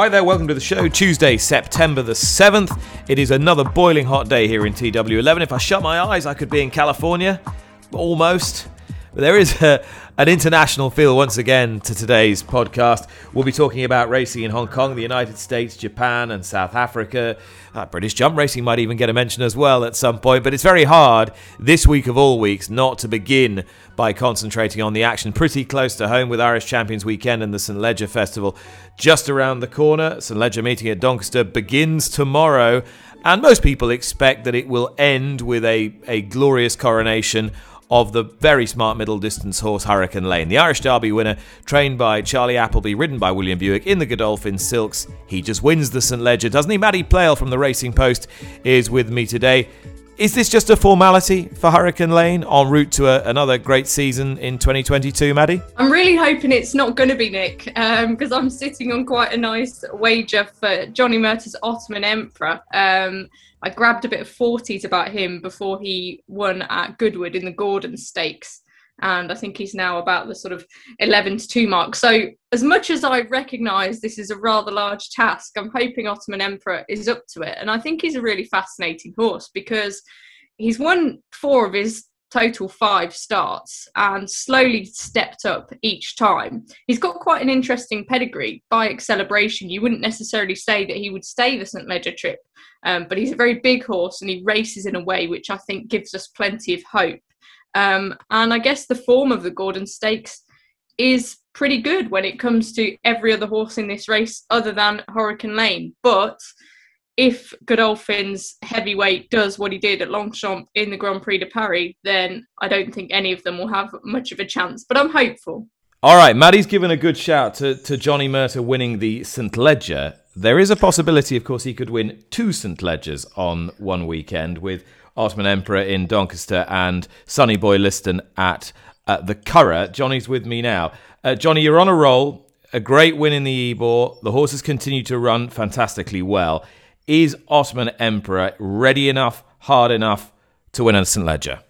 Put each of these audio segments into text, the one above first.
Hi there, welcome to the show. Tuesday, September the 7th. It is another boiling hot day here in TW11. If I shut my eyes, I could be in California. Almost. But there is a, an international feel once again to today's podcast. We'll be talking about racing in Hong Kong, the United States, Japan, and South Africa. Uh, British jump racing might even get a mention as well at some point, but it's very hard this week of all weeks not to begin by concentrating on the action pretty close to home with Irish Champions Weekend and the St. Leger Festival just around the corner. St. Leger meeting at Doncaster begins tomorrow, and most people expect that it will end with a, a glorious coronation of the very smart middle distance horse Hurricane Lane. The Irish Derby winner, trained by Charlie Appleby, ridden by William Buick in the Godolphin Silks. He just wins the St. Leger, doesn't he? Maddie Playle from the Racing Post is with me today. Is this just a formality for Hurricane Lane en route to a, another great season in 2022, Maddie? I'm really hoping it's not going to be Nick, because um, I'm sitting on quite a nice wager for Johnny Murtagh's Ottoman Emperor. Um, I grabbed a bit of 40s about him before he won at Goodwood in the Gordon Stakes. And I think he's now about the sort of 11 to 2 mark. So, as much as I recognise this is a rather large task, I'm hoping Ottoman Emperor is up to it. And I think he's a really fascinating horse because he's won four of his total five starts and slowly stepped up each time. He's got quite an interesting pedigree by Acceleration. You wouldn't necessarily say that he would stay the St. Leger trip, um, but he's a very big horse and he races in a way which I think gives us plenty of hope. Um, and I guess the form of the Gordon Stakes is pretty good when it comes to every other horse in this race other than Hurricane Lane. But if Godolphin's heavyweight does what he did at Longchamp in the Grand Prix de Paris, then I don't think any of them will have much of a chance. But I'm hopeful. All right, Maddie's given a good shout to, to Johnny Murtagh winning the St. Leger. There is a possibility, of course, he could win two St. Legers on one weekend with Ottoman Emperor in Doncaster and Sonny Boy Liston at uh, the Curragh. Johnny's with me now. Uh, Johnny, you're on a roll. A great win in the Ebor. The horses continue to run fantastically well. Is Ottoman Emperor ready enough, hard enough to win a St. Leger?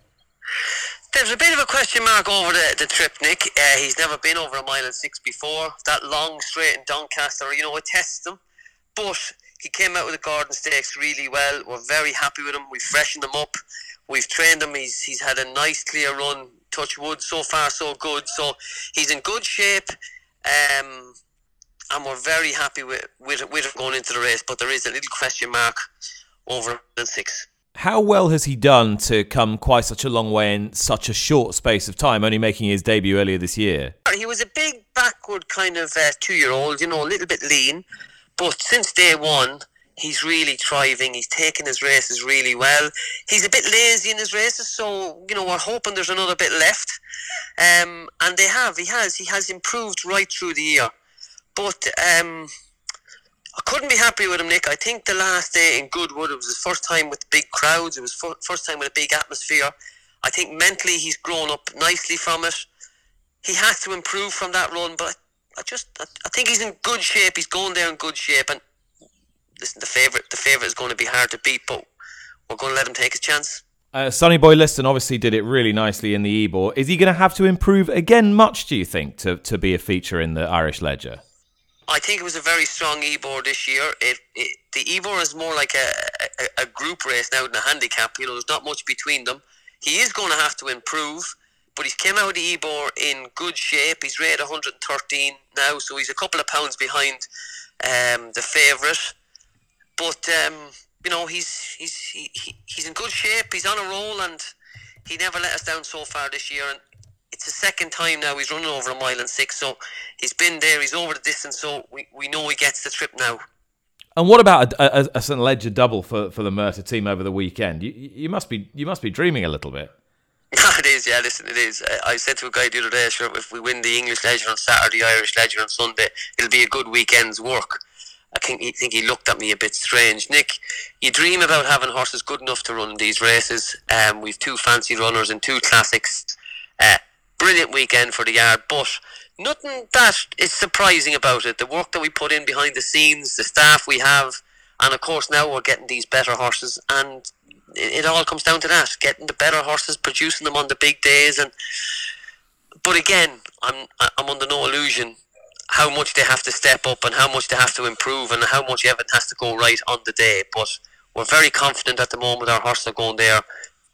There's a bit of a question mark over the, the trip, Nick. Uh, he's never been over a mile and six before. That long straight in Doncaster, you know, it tests him. But he came out with the Gordon Stakes really well. We're very happy with him. We've freshened him up. We've trained him. He's, he's had a nice, clear run. Touch wood, so far, so good. So he's in good shape. Um, and we're very happy with, with, with him going into the race. But there is a little question mark over the six. How well has he done to come quite such a long way in such a short space of time, only making his debut earlier this year? He was a big, backward kind of uh, two year old, you know, a little bit lean. But since day one, he's really thriving. He's taking his races really well. He's a bit lazy in his races, so you know we're hoping there's another bit left. Um, and they have. He has. He has improved right through the year. But um, I couldn't be happy with him, Nick. I think the last day in Goodwood, it was his first time with big crowds. It was first time with a big atmosphere. I think mentally he's grown up nicely from it. He has to improve from that run, but I just I, I think he's in good shape. He's going there in good shape, and listen, the favorite the favorite is going to be hard to beat, but we're going to let him take his chance. Uh, Sonny Boy Liston obviously did it really nicely in the Ebor. Is he going to have to improve again much, do you think, to, to be a feature in the Irish Leger? I think it was a very strong Ebor this year. It, it the Ebor is more like a, a, a, group race now than a handicap. You know, there's not much between them. He is going to have to improve, but he's came out of Ebor in good shape. He's rated 113 now, so he's a couple of pounds behind um, the favourite. But um, you know, he's he's he, he's in good shape. He's on a roll, and he never let us down so far this year. And it's the second time now he's running over a mile and six. So he's been there. He's over the distance. So we, we know he gets the trip now. And what about a, a, a St. Leger double for, for the Murtagh team over the weekend? You, you must be you must be dreaming a little bit. it is, yeah. Listen, it is. I, I said to a guy the other day, sure, if we win the English Leger on Saturday, Irish Leger on Sunday, it'll be a good weekend's work. I think he, think he looked at me a bit strange. Nick, you dream about having horses good enough to run these races. Um, we've two fancy runners and two classics. Uh, brilliant weekend for the yard, but nothing that is surprising about it. The work that we put in behind the scenes, the staff we have, and of course now we're getting these better horses, and it, it all comes down to that: getting the better horses, producing them on the big days, and. But again, I'm I'm under no illusion how much they have to step up and how much they have to improve and how much everything has to go right on the day. But we're very confident at the moment. Our horses are going there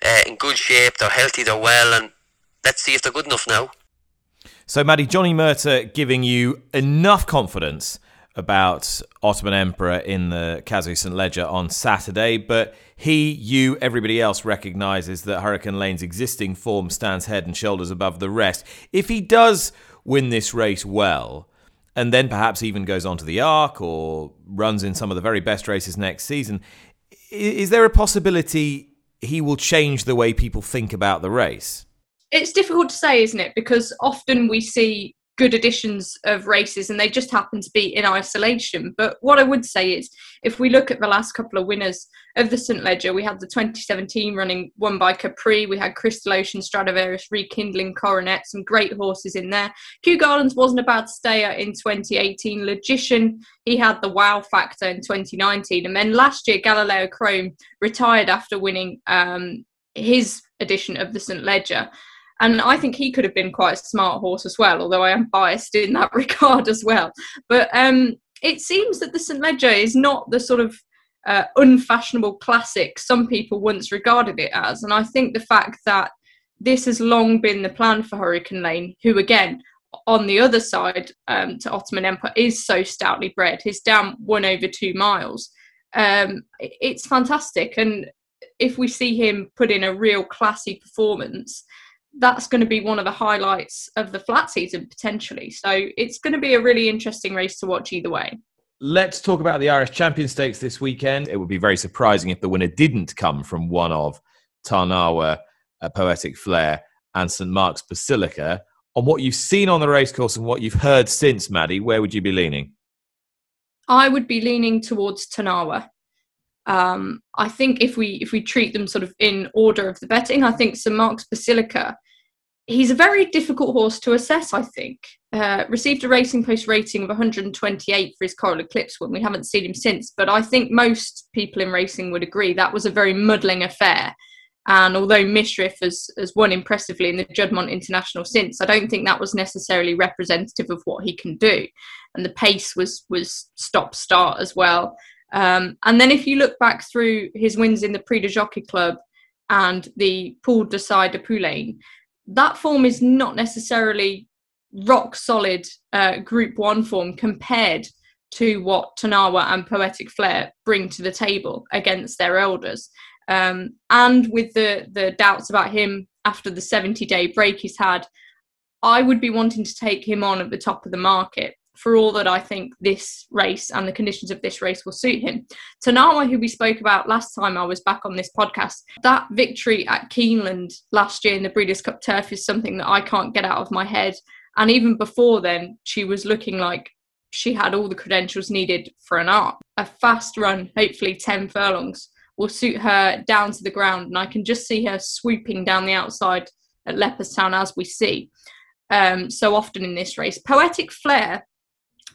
uh, in good shape. They're healthy. They're well, and let's see if they're good enough now. So, Maddie, Johnny Murtagh giving you enough confidence about Ottoman Emperor in the Cazoo St. Leger on Saturday, but he, you, everybody else recognises that Hurricane Lane's existing form stands head and shoulders above the rest. If he does win this race well, and then perhaps even goes on to the Arc or runs in some of the very best races next season, is there a possibility he will change the way people think about the race? It's difficult to say, isn't it? Because often we see good editions of races and they just happen to be in isolation. But what I would say is if we look at the last couple of winners of the St. Leger, we had the 2017 running won by Capri, we had Crystal Ocean, Stradivarius, Rekindling, Coronet, some great horses in there. Kew Gardens wasn't a bad stayer in 2018. Logician, he had the wow factor in 2019. And then last year, Galileo Chrome retired after winning um, his edition of the St. Leger. And I think he could have been quite a smart horse as well, although I am biased in that regard as well. But um, it seems that the St. Leger is not the sort of uh, unfashionable classic some people once regarded it as. And I think the fact that this has long been the plan for Hurricane Lane, who again, on the other side um, to Ottoman Empire, is so stoutly bred. His dam won over two miles. Um, it's fantastic. And if we see him put in a real classy performance, that's going to be one of the highlights of the flat season potentially. So it's going to be a really interesting race to watch either way. Let's talk about the Irish Champion Stakes this weekend. It would be very surprising if the winner didn't come from one of Tarnawa, uh, Poetic Flare, and St Mark's Basilica. On what you've seen on the racecourse and what you've heard since, Maddie, where would you be leaning? I would be leaning towards Tarnawa. Um, I think if we if we treat them sort of in order of the betting, I think St Mark's Basilica he's a very difficult horse to assess, I think. Uh, received a Racing Post rating of 128 for his Coral Eclipse one. We haven't seen him since, but I think most people in racing would agree that was a very muddling affair. And although Mishriff has, has won impressively in the Juddmonte International since, I don't think that was necessarily representative of what he can do. And the pace was was stop start as well. Um, and then if you look back through his wins in the Prix du Jockey Club and the Poule d'Essai des Poulains, that form is not necessarily rock solid uh, Group One form compared to what Tarnawa and Poetic Flare bring to the table against their elders. Um, and with the the doubts about him after the 70 day break he's had, I would be wanting to take him on at the top of the market for all that I think this race and the conditions of this race will suit him. Tarnawa, who we spoke about last time I was back on this podcast, that victory at Keeneland last year in the Breeders' Cup Turf is something that I can't get out of my head. And even before then, she was looking like she had all the credentials needed for an art. A fast run, hopefully 10 furlongs, will suit her down to the ground. And I can just see her swooping down the outside at Leopardstown as we see um, so often in this race. Poetic Flare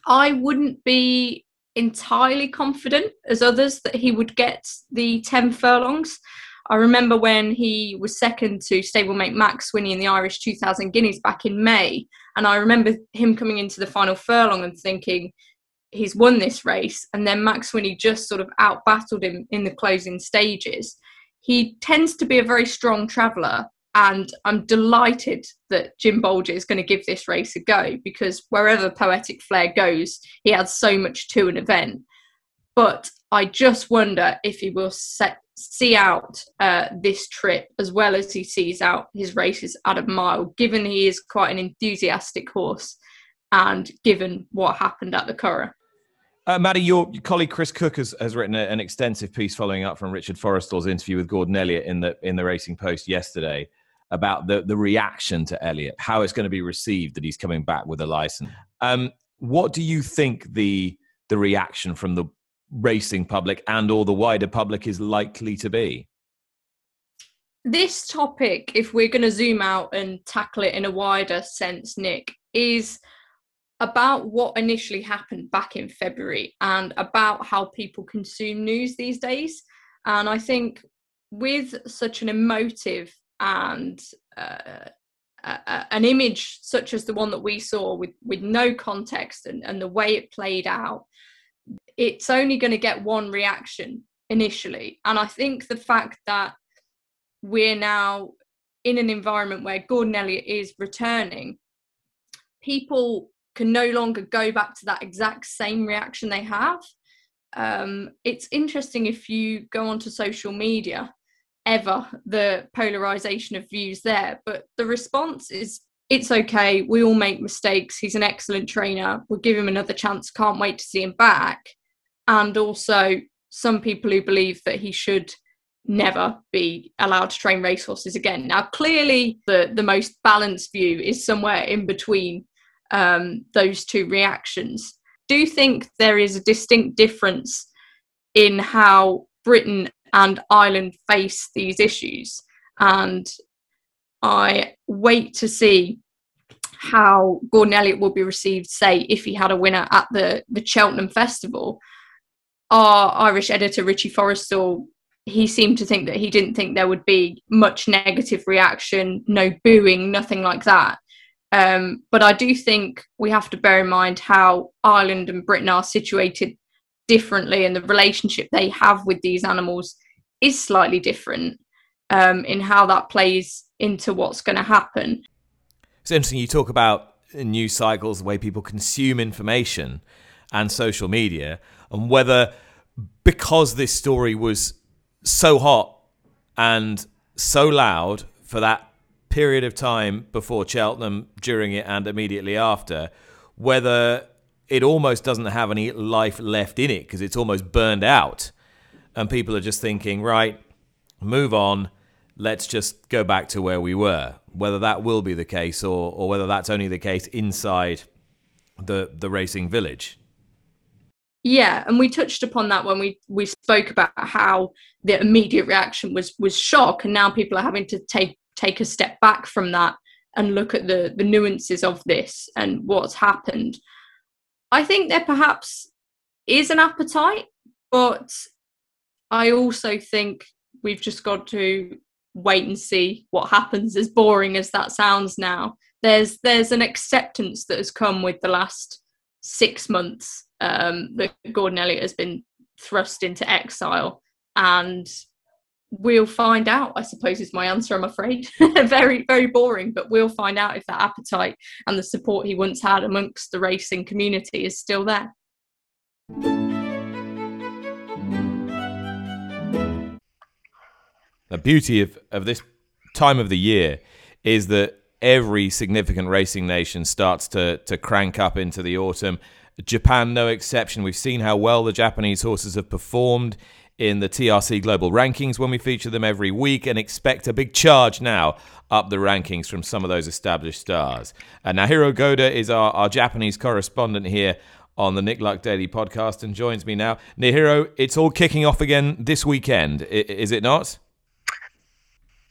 I wouldn't be entirely confident as others that he would get the 10 furlongs. I remember when he was second to stablemate Mac Swiney in the Irish 2000 Guineas back in May, and I remember him coming into the final furlong and thinking he's won this race, and then Mac Swiney just sort of out battled him in the closing stages. He tends to be a very strong traveller, and I'm delighted that Jim Bolger is going to give this race a go because wherever Poetic Flare goes, he adds so much to an event. But I just wonder if he will set, see out uh, this trip as well as he sees out his races at a mile, given he is quite an enthusiastic horse and given what happened at the Curragh. Uh, Maddie, your colleague Chris Cook has, has written a, an extensive piece following up from Richard Forristal's interview with Gordon Elliott in the in the Racing Post yesterday. About the the reaction to Elliott, how it's going to be received that he's coming back with a license. Um, what do you think the the reaction from the racing public and or the wider public is likely to be? This topic, if we're going to zoom out and tackle it in a wider sense, Nick, is about what initially happened back in February and about how people consume news these days. And I think with such an emotive and uh, an image such as the one that we saw with with no context and, and the way it played out it's only going to get one reaction initially. And i think the fact that we're now in an environment where gordon elliott is returning people can no longer go back to that exact same reaction they have. Um, it's interesting if you go onto social media ever the polarization of views there but the response is it's okay we all make mistakes he's an excellent trainer we'll give him another chance can't wait to see him back. And also some people who believe that he should never be allowed to train racehorses again. Now clearly the the most balanced view is somewhere in between um, those two reactions. Do you think there is a distinct difference in how britain and Ireland face these issues. And I wait to see how Gordon Elliott will be received, say, if he had a winner at the, the Cheltenham Festival. Our Irish editor, Richie Forristal, he seemed to think that he didn't think there would be much negative reaction, no booing, nothing like that. Um, but I do think we have to bear in mind how Ireland and Britain are situated differently and the relationship they have with these animals is slightly different um, in how that plays into what's going to happen. It's interesting you talk about news cycles, the way people consume information and social media, and whether because this story was so hot and so loud for that period of time before Cheltenham, during it, and immediately after, whether it almost doesn't have any life left in it because it's almost burned out. And people are just thinking, right, move on. Let's just go back to where we were. Whether that will be the case or, or whether that's only the case inside the, the racing village. Yeah, and we touched upon that when we, we spoke about how the immediate reaction was was shock, and now people are having to take take a step back from that and look at the the nuances of this and what's happened. I think there perhaps is an appetite, but I also think we've just got to wait and see what happens. As boring as that sounds now, there's there's an acceptance that has come with the last six months um, that Gordon Elliott has been thrust into exile, and we'll find out. I suppose is my answer. I'm afraid very very boring, but we'll find out if that appetite and the support he once had amongst the racing community is still there. The beauty of, of this time of the year is that every significant racing nation starts to, to crank up into the autumn. Japan, no exception. We've seen how well the Japanese horses have performed in the TRC Global Rankings when we feature them every week and expect a big charge now up the rankings from some of those established stars. And Naohiro Goda is our, our Japanese correspondent here on the Nick Luck Daily podcast and joins me now. Naohiro, it's all kicking off again this weekend, is it not?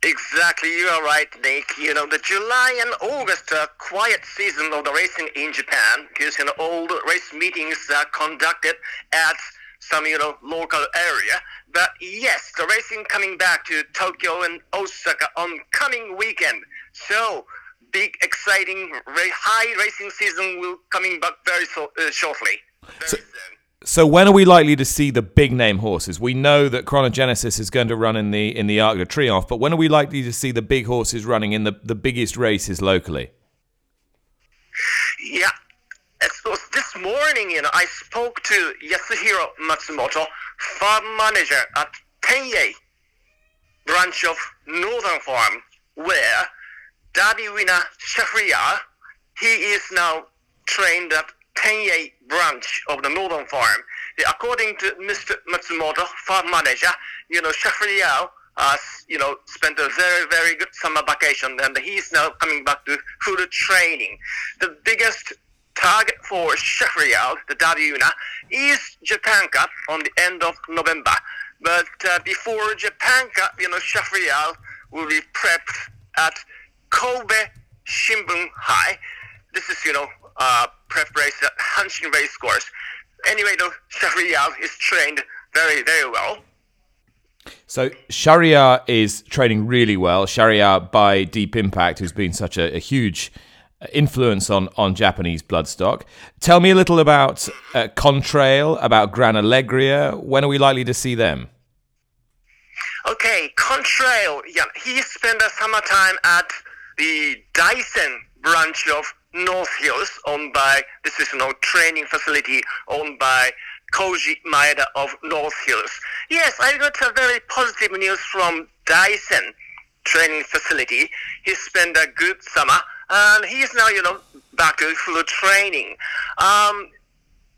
Exactly, you are right, Nick. You know, the July and August are quiet season of the racing in Japan because, you know, all the race meetings are conducted at some, you know, local area. But yes, the racing coming back to Tokyo and Osaka on coming weekend. So, big, exciting, very high racing season will coming back very so, uh, shortly. Very so, soon. So when are we likely to see the big name horses? We know that Chronogenesis is going to run in the in the Arc de Triomphe, but when are we likely to see the big horses running in the, the biggest races locally? Yeah, this morning, you know, I spoke to Yasuhiro Matsumoto, farm manager at Tenei branch of Northern Farm, where Derby winner Shahryar, he is now trained at Tenei branch of the Northern Farm. According to Mr. Matsumoto, farm manager, you know, Shahryar uh, you know, spent a very, very good summer vacation, and he's now coming back to full training. The biggest target for Sheffield, the Dariuna, is Japan Cup on the end of November. But uh, before Japan Cup, you know, Sheffield will be prepped at Kobe Shimbun Hai. This is, you know, uh, prep race at Hanshin Race Course. Anyway, though, Sheffield is trained very, very well. So Shahryar is training really well. Shahryar by Deep Impact, who's been such a, a huge influence on, on Japanese bloodstock. Tell me a little about uh, Contrail, about Gran Alegria. When are we likely to see them? Okay, Contrail. Yeah, he spent the summertime at the Dyson branch of North Hills, owned by this is know training facility owned by Koji Maeda of North Hills. Yes, I got a very positive news from Dyson training facility. He spent a good summer and he's now, you know, back to full training. Um,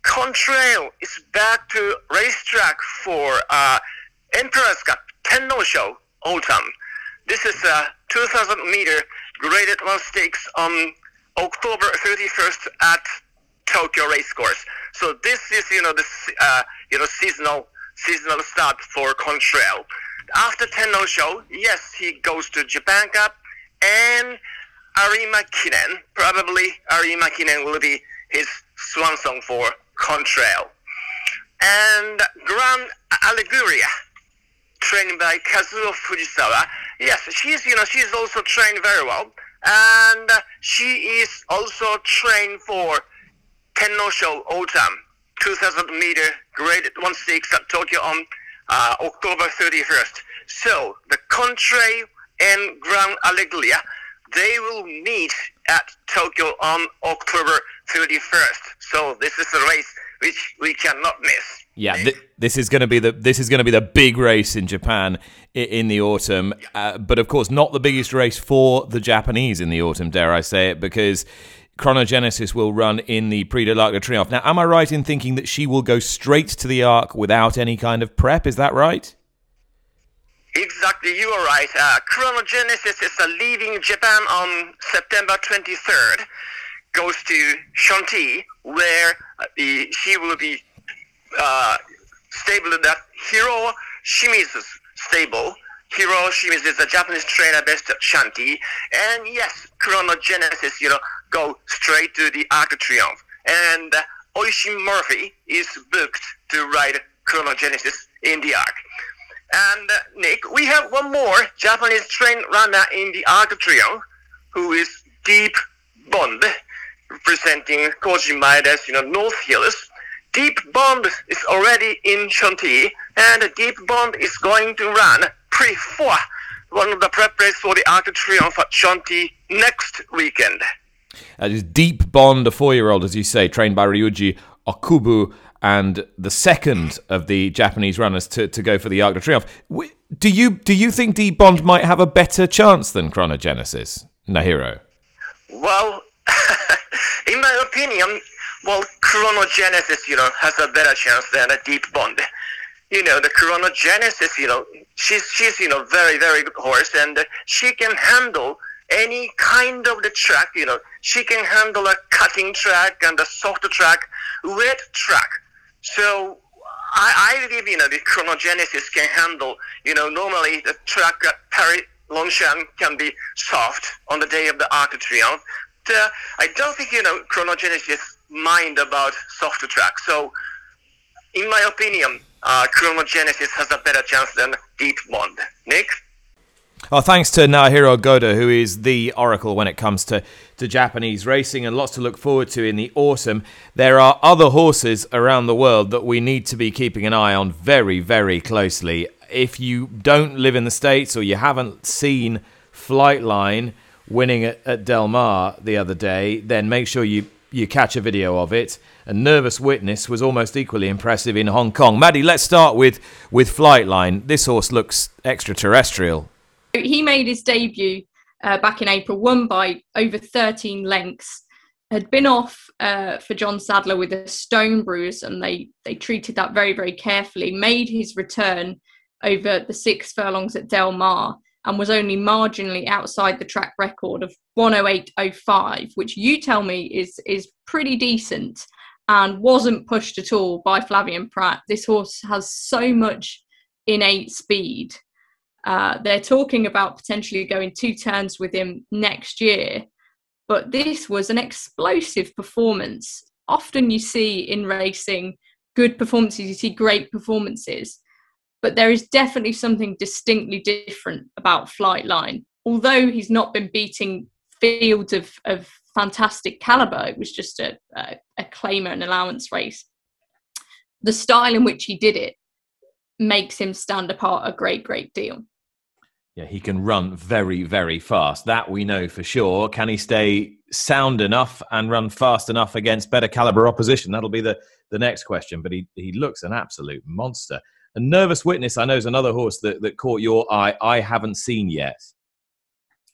Contrail is back to racetrack for uh, Emperor's Cup Tenno Sho autumn. This is a 2,000 meter graded one stakes on October 31st at Tokyo Racecourse. So this is, you know, the uh, you know seasonal seasonal start for Contrail. After Tenno Sho, yes, he goes to Japan Cup and Arima Kinen. Probably Arima Kinen will be his swan song for Contrail. And Gran Alegria, trained by Kazuo Fujisawa. Yes, she's you know she's also trained very well, and she is also trained for Tenno Sho Autumn 2000 meter graded 1-6 at Tokyo on uh, October 31st. So the Contrail and Gran Alegria they will meet at Tokyo on October 31st. So this is a race which we cannot miss. Yeah, th- this is going to be the this is going to be the big race in Japan in the autumn, uh, but of course not the biggest race for the Japanese in the autumn. Dare I say it? Because Chronogenesis will run in the Prix de l'Arc de Triomphe. Now, am I right in thinking that she will go straight to the Arc without any kind of prep? Is that right? Exactly, you are right. Uh, Chronogenesis is uh, leaving Japan on September 23rd, goes to Shanti, where uh, the, she will be uh, stable at Hiro Shimizu's stable. Hiro Shimizu is a Japanese trainer based at Shanti. And yes, Chronogenesis, you know, go straight to the Arc de Triomphe. And uh, Oisin Murphy is booked to ride Chronogenesis in the Arc. And uh, Nick, we have one more Japanese train runner in the Arc Triomphe, who is Deep Bond, representing Koji Maeda's, you know, North Hills. Deep Bond is already in Shanti, and Deep Bond is going to run Prix Foy, one of the prep races for the Arc Triomphe at Shanti next weekend. That is Deep Bond, a four-year-old, as you say, trained by Ryuji Okubo, and the second of the Japanese runners to, to go for the Arc de Triomphe. Do you do you think Deep Bond might have a better chance than Chronogenesis, Naohiro? Well, in my opinion, well, Chronogenesis, you know, has a better chance than a Deep Bond. You know, the Chronogenesis, you know, she's she's you know very very good horse, and she can handle any kind of the track. You know, she can handle a cutting track and a soft track, wet track. So I, I believe, you know, the chronogenesis can handle, you know, normally the track at Paris Longchamp can be soft on the day of the Arc de Triomphe. Uh, I don't think, you know, chronogenesis mind about soft track. So, in my opinion, uh, chronogenesis has a better chance than Deep Bond. Nick? Well, thanks to Naohiro Goda, who is the oracle when it comes to, to Japanese racing, and lots to look forward to in the autumn. There are other horses around the world that we need to be keeping an eye on very, very closely. If you don't live in the States or you haven't seen Flightline winning at, Del Mar the other day, then make sure you, you catch a video of it. A nervous witness was almost equally impressive in Hong Kong. Maddie, let's start with, with Flightline. This horse looks extraterrestrial. He made his debut uh, back in April, won by over 13 lengths. Had been off uh, for John Sadler with a stone bruise, and they they treated that very very carefully. Made his return over the six furlongs at Del Mar and was only marginally outside the track record of 108.05, which you tell me is is pretty decent and wasn't pushed at all by Flavien Prat. This horse has so much innate speed. Uh, they're talking about potentially going two turns with him next year, but this was an explosive performance. Often you see in racing good performances, you see great performances, but there is definitely something distinctly different about Flightline. Although he's not been beating fields of, of fantastic caliber, it was just a, a, a claimer and allowance race. The style in which he did it makes him stand apart a great, great deal. Yeah, he can run very, very fast. That we know for sure. Can he stay sound enough and run fast enough against better caliber opposition? That'll be the, the next question. But he, he looks an absolute monster. A nervous witness, I know, is another horse that, that caught your eye. I haven't seen yet.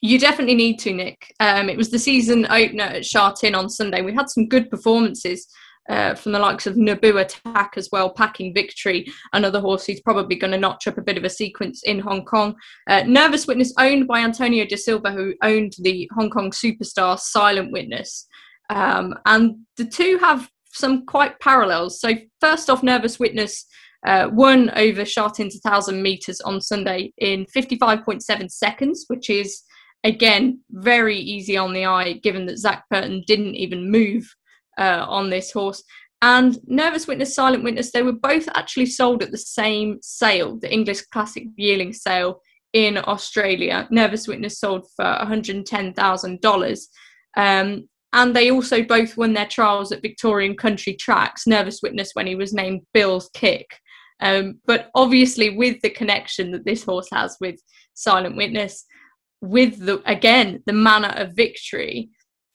You definitely need to, Nick. Um, it was the season opener at Sha Tin on Sunday. We had some good performances uh, from the likes of Naboo Attack as well, packing victory. Another horse who's probably going to notch up a bit of a sequence in Hong Kong. Uh, Nervous Witness, owned by Antonio de Silva, who owned the Hong Kong superstar Silent Witness. Um, and the two have some quite parallels. So, first off, Nervous Witness uh, won over Sha Tin's 1,000 metres on Sunday in 55.7 seconds, which is, again, very easy on the eye, given that Zac Purton didn't even move uh, on this horse. And Nervous Witness, Silent Witness, they were both actually sold at the same sale, the Inglis Classic Yearling sale in Australia. Nervous Witness sold for $110,000. Um, and they also both won their trials at Victorian Country Tracks. Nervous Witness when he was named Bill's Kick. Um, but obviously, with the connection that this horse has with Silent Witness, with the again the manner of victory,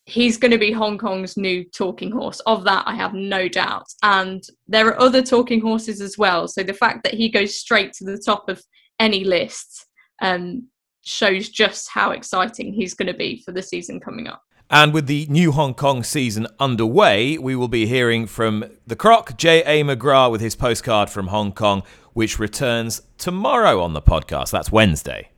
he's going to be Hong Kong's new talking horse. Of that, I have no doubt. And there are other talking horses as well. So the fact that he goes straight to the top of any list um, shows just how exciting he's going to be for the season coming up. And with the new Hong Kong season underway, we will be hearing from the Croc, J.A. McGrath, with his postcard from Hong Kong, which returns tomorrow on the podcast. That's Wednesday.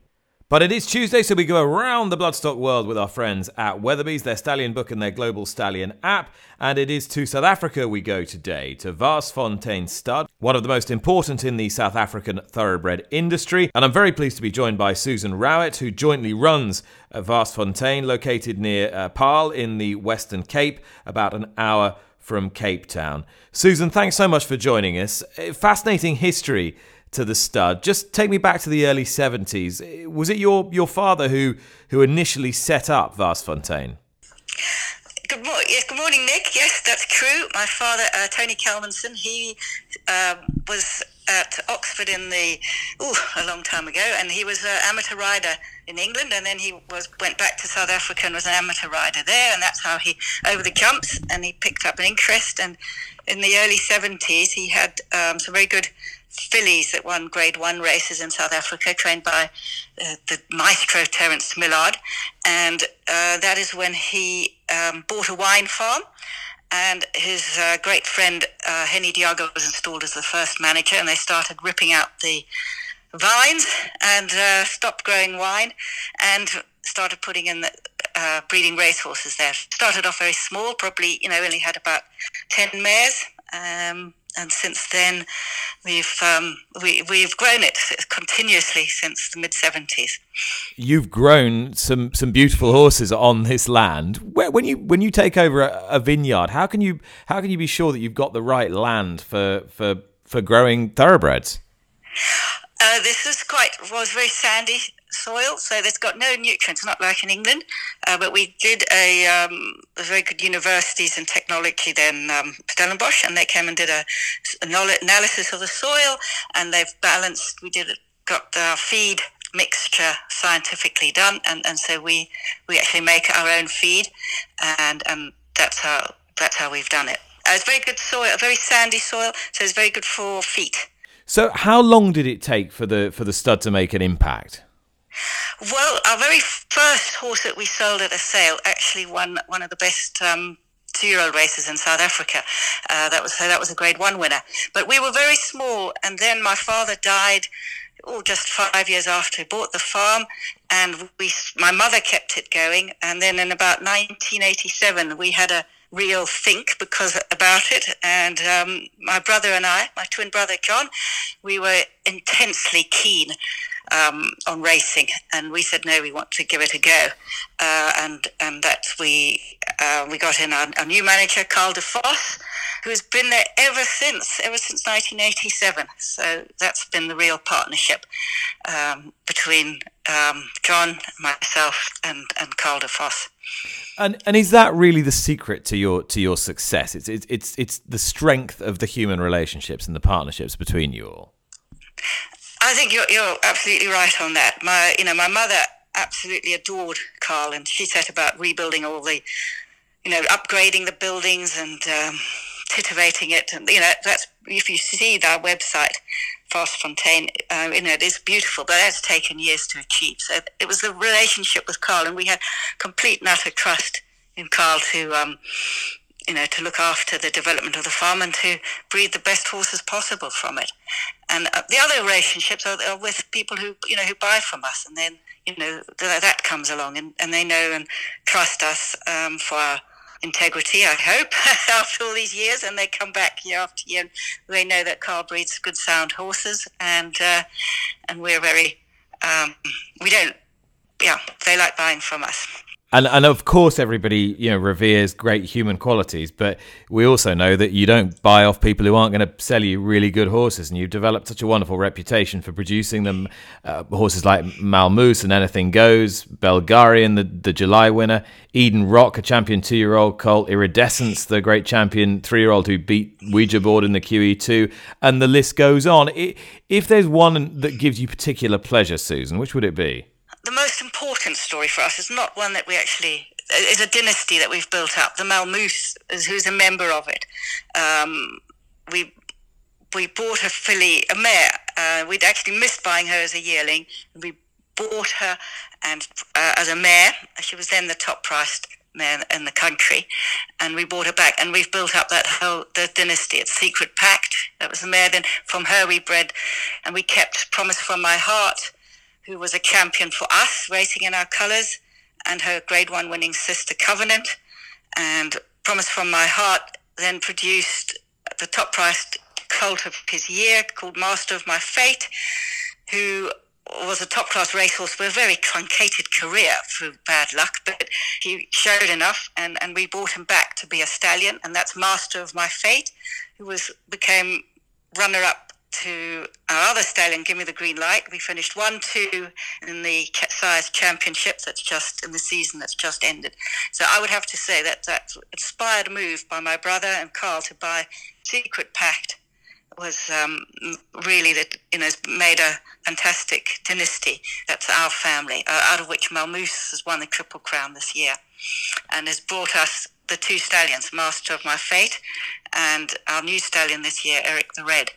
But it is Tuesday, so we go around the bloodstock world with our friends at Weatherby's, their stallion book and their global stallion app. And it is to South Africa we go today, to Varsfontein Stud, one of the most important in the South African thoroughbred industry. And I'm very pleased to be joined by Susan Rowett, who jointly runs Varsfontein, located near uh, Paarl in the Western Cape, about an hour from Cape Town. Susan, thanks so much for joining us. Fascinating history to the stud. Just take me back to the early 70s. Was it your, your father who, who initially set up Varsfontein? Good, yes, good morning, Nick. Yes, that's true. My father, uh, Tony Kelmanson, he uh, was at Oxford in the ooh, a long time ago, and he was an amateur rider in England, and then he was went back to South Africa and was an amateur rider there, and that's how he over the jumps, and he picked up an interest. And in the early seventies, he had um, some very good fillies that won Grade One races in South Africa, trained by uh, the maestro Terence Millard, and uh, that is when he um, bought a wine farm. And his uh, great friend uh, Henny Diago was installed as the first manager, and they started ripping out the vines and uh, stopped growing wine, and started putting in the uh, breeding racehorses there. Started off very small, probably you know only had about ten mares. Um, and since then we've um, we, we've grown it continuously since the mid 70s you've grown some some beautiful horses on this land. Where, when you when you take over a, a, vineyard how can you how can you be sure that you've got the right land for for for growing thoroughbreds uh, this is quite was very sandy soil, so it's got no nutrients, not like in England. Uh, but we did a, um, a, very good universities in technology then, um, Stellenbosch, and they came and did a, analysis of the soil, and they've balanced. We did got our feed mixture scientifically done, and, and so we we actually make our own feed, and um, that's how that's how we've done it. Uh, it's very good soil, a very sandy soil, so it's very good for feet. So, how long did it take for the for the stud to make an impact? Well, our very first horse that we sold at a sale actually won one of the best um, two-year-old races in South Africa. Uh, that was so that was a Grade One winner. But we were very small, and then my father died oh, just five years after I bought the farm, and we, my mother kept it going. And then in about 1987, we had a real think because about it. And um, my brother and I, my twin brother John, we were intensely keen um, on racing, and we said no, we want to give it a go, uh, and and that we uh, we got in our, our, new manager Carl de Vos, who has been there ever since, ever since 1987. So that's been the real partnership um, between um, John, myself, and and Carl de Vos. And and is that really the secret to your to your success? It's it's it's it's the strength of the human relationships and the partnerships between you all. I think you're, you're absolutely right on that. My, you know, my mother absolutely adored Carl, and she set about rebuilding all the, you know, upgrading the buildings and um, titivating it. And you know, that's if you see our website, Varsfontein, um, you know, it is beautiful, but that's taken years to achieve. So it was the relationship with Carl, and we had complete and utter trust in Carl to um, you know, to look after the development of the farm and to breed the best horses possible from it. And uh, the other relationships are, are, with people who, you know, who buy from us, and then you know th- that comes along, and, and they know and trust us um, for our integrity. I hope after all these years, and they come back year after year. And they know that Carl breeds good, sound horses, and uh, and we're very, um, we don't, yeah, they like buying from us and and of course everybody you know reveres great human qualities but we also know that you don't buy off people who aren't going to sell you really good horses and you've developed such a wonderful reputation for producing them uh, horses like Malmoos and anything goes belgarian the, the july winner eden rock a champion two-year-old colt iridescence the great champion three-year-old who beat ouija board in the qe2 and the list goes on. If there's one that gives you particular pleasure susan which would it be story for us is not one that we actually is a dynasty that we've built up. The Malmoos, who's a member of it, um, we we bought a filly, a mare. Uh, we'd actually missed buying her as a yearling. We bought her and uh, as a mare. She was then the top priced mare in the country, and we bought her back. And we've built up that whole the dynasty. It's Secret Pact. That was the mare. Then from her we bred, and we kept Promise from My Heart who was a champion for us, racing in our colours, and her Grade One winning sister Covenant, and Promise from My Heart then produced the top priced colt of his year called Master of My Fate, who was a top class racehorse for a very truncated career through bad luck, but he showed enough and, and we brought him back to be a stallion, and that's Master of My Fate, who was became runner up to our other stallion, Give Me the Green Light. We finished 1 2 in the Sires Championship that's just in the season that's just ended. So I would have to say that that inspired move by my brother and Carl to buy Secret Pact was um, really that you know made a fantastic dynasty. That's our family, uh, out of which Malmoos has won the Triple Crown this year, and has brought us the two stallions, Master of My Fate, and our new stallion this year, Eric the Red.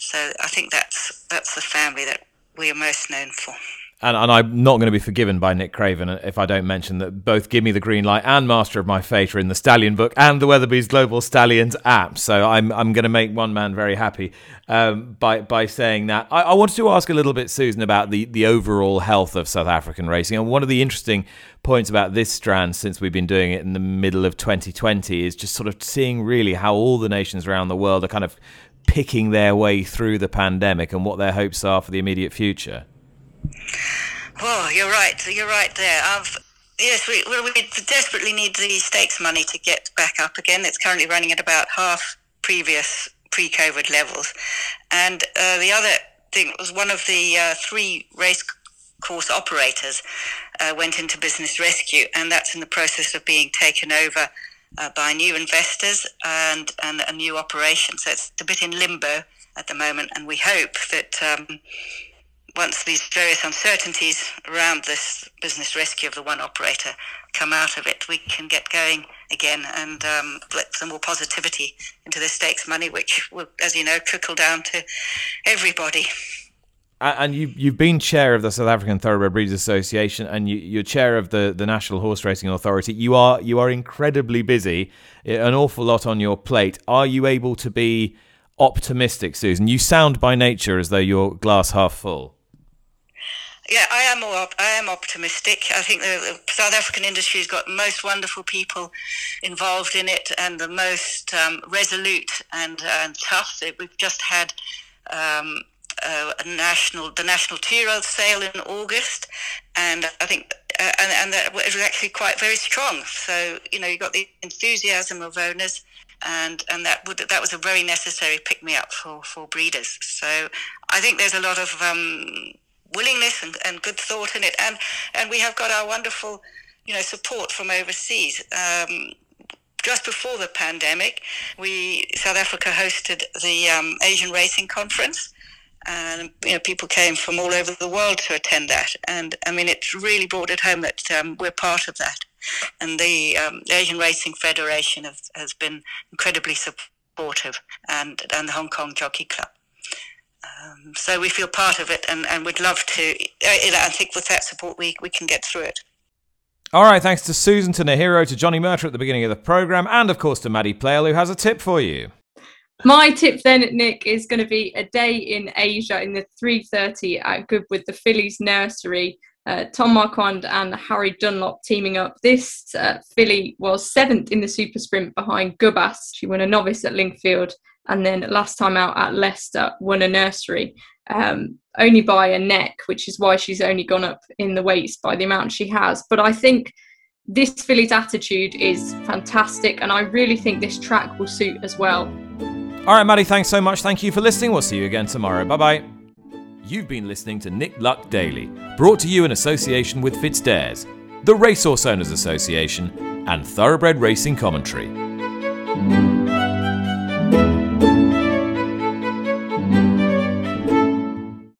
So I think that's that's the family that we are most known for. And, and, I'm not going to be forgiven by Nick Craven if I don't mention that both Give Me the Green Light and Master of My Fate are in the Stallion book and the Weatherby's Global Stallions app. So I'm I'm going to make one man very happy um, by by saying that. I, I, wanted to ask a little bit, Susan, about the the overall health of South African racing. And one of the interesting points about this strand, since we've been doing it in the middle of 2020, is just sort of seeing really how all the nations around the world are kind of picking their way through the pandemic and what their hopes are for the immediate future? Well, you're right. You're right there. I've, yes, we, well, we desperately need the stakes money to get back up again. It's currently running at about half previous pre-COVID levels. And uh, the other thing was one of the uh, three race course operators uh, went into business rescue, and that's in the process of being taken over uh, by new investors and, and a new operation. So it's a bit in limbo at the moment, and we hope that um, once these various uncertainties around this business rescue of the one operator come out of it, we can get going again and um, some more positivity into the stakes money, which will, as you know, trickle down to everybody and you you've been chair of the South African Thoroughbred Breeders Association, and you, are chair of the, the National Horse Racing Authority. You are you are incredibly busy, an awful lot on your plate. Are you able to be optimistic, Susan? You sound by nature as though you're glass half full. Yeah, I am. I am optimistic. I think the South African industry has got the most wonderful people involved in it, and the most um, resolute and, and tough. We've just had um, uh, a national, the national two-year-old sale in August, and I think, uh, and, and that was actually quite very strong. So you know, you got the enthusiasm of owners, and and that would that was a very necessary pick me up for for breeders. So I think there's a lot of um, willingness and, and good thought in it, and and we have got our wonderful, you know, support from overseas. Um, just before the pandemic, we South Africa hosted the um, Asian Racing Conference, and you know people came from all over the world to attend that. And I mean, it really brought it home that um, we're part of that. And the, um, Asian Racing Federation has, has been incredibly supportive, and and the Hong Kong Jockey Club. Um, so we feel part of it, and, and we'd love to. Uh, I think with that support, we we can get through it. All right, thanks to Susan, to Naohiro, to Johnny Murtagh at the beginning of the programme, and of course to Maddie Playle, who has a tip for you. My tip then, Nick, is going to be a day in Asia in the 3:30 at Goodwood, with the fillies nursery. Uh, Tom Marquand and Harry Dunlop teaming up. This uh, filly was seventh in the super sprint behind Gubbass. She won a novice at Lingfield and then last time out at Leicester won a nursery um, only by a neck, which is why she's only gone up in the weights by the amount she has. But I think this filly's attitude is fantastic, and I really think this track will suit as well. All right, Maddie, thanks so much. Thank you for listening. We'll see you again tomorrow. Bye bye. You've been listening to Nick Luck Daily, brought to you in association with FitzDares, the Racehorse Owners Association, and Thoroughbred Racing Commentary.